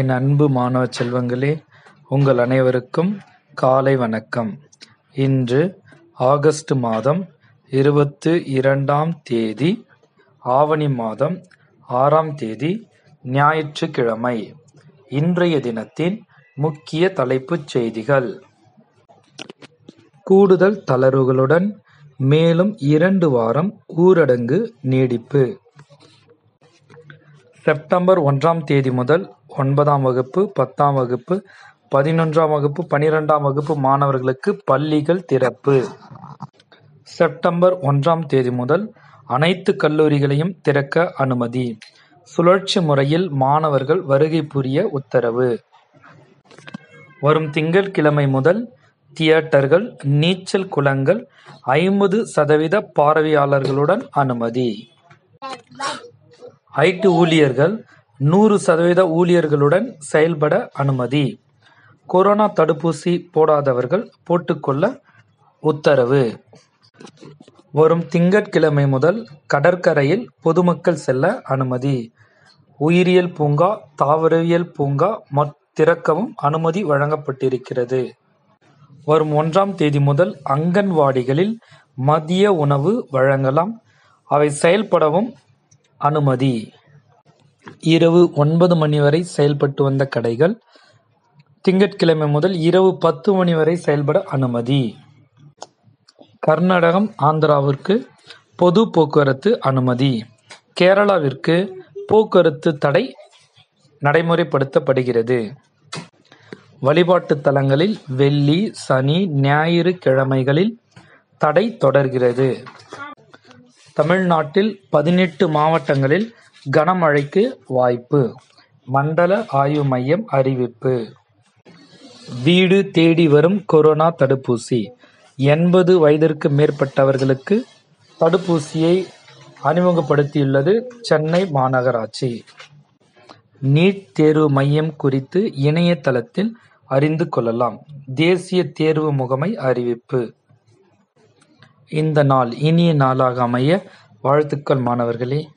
என் அன்பு மாணவ செல்வங்களே உங்கள் அனைவருக்கும் காலை வணக்கம். இன்று ஆகஸ்ட் மாதம் இருபத்து இரண்டாம் தேதி ஆவணி மாதம் ஆறாம் தேதி ஞாயிற்றுக்கிழமை. இன்றைய தினத்தின் முக்கிய தலைப்புச் செய்திகள். கூடுதல் தளர்வுகளுடன் மேலும் இரண்டு வாரம் ஊரடங்கு நீடிப்பு. செப்டம்பர் ஒன்றாம் தேதி முதல் ஒன்பதாம் வகுப்பு பத்தாம் வகுப்பு பதினொன்றாம் வகுப்பு பனிரெண்டாம் வகுப்பு மாணவர்களுக்கு பள்ளிகள் திறப்பு. செப்டம்பர் ஒன்றாம் தேதி முதல் அனைத்து கல்லூரிகளையும் திறக்க அனுமதி. சுழற்சி முறையில் மாணவர்கள் வருகை புரிய உத்தரவு. வரும் திங்கட்கிழமை முதல் தியேட்டர்கள் நீச்சல் குளங்கள் ஐம்பது சதவீத பார்வையாளர்களுடன் அனுமதி. ஐடி ஊழியர்கள் நூறு சதவீத ஊழியர்களுடன் செயல்பட அனுமதி. கொரோனா தடுப்பூசி போடாதவர்கள் போட்டுக்கொள்ள உத்தரவு. வரும் திங்கட்கிழமை முதல் கடற்கரையில் பொதுமக்கள் செல்ல அனுமதி. உயிரியல் பூங்கா தாவரவியல் பூங்கா திறக்கவும் அனுமதி வழங்கப்பட்டிருக்கிறது. வரும் ஒன்றாம் தேதி முதல் அங்கன்வாடிகளில் மதிய உணவு வழங்கலாம். அவை செயல்படவும் அனுமதி. இரவு ஒன்பது மணி வரை செயல்பட்டு வந்த கடைகள் திங்கட்கிழமை முதல் இரவு பத்து மணி வரை செயல்பட அனுமதி. கர்நாடகம் ஆந்திராவிற்கு பொது போக்குவரத்து அனுமதி. கேரளாவிற்கு போக்குவரத்து தடை நடைமுறைப்படுத்தப்படுகிறது. வழிபாட்டு தலங்களில் வெள்ளி சனி ஞாயிறு கிழமைகளில் தடை தொடர்கிறது. தமிழ்நாட்டில் பதினெட்டு மாவட்டங்களில் கனமழைக்கு வாய்ப்பு. மண்டல ஆய்வு மையம் அறிவிப்பு. வீடு தேடி வரும் கொரோனா தடுப்பூசி. எண்பது வயதிற்கு மேற்பட்டவர்களுக்கு தடுப்பூசியை அறிமுகப்படுத்தியுள்ளது சென்னை மாநகராட்சி. நீட் தேர்வு மையம் குறித்து இணையதளத்தில் அறிந்து கொள்ளலாம். தேசிய தேர்வு முகமை அறிவிப்பு. இந்த நாள் இனிய நாளாக அமைய வாழ்த்துக்கள் மாணவர்களே.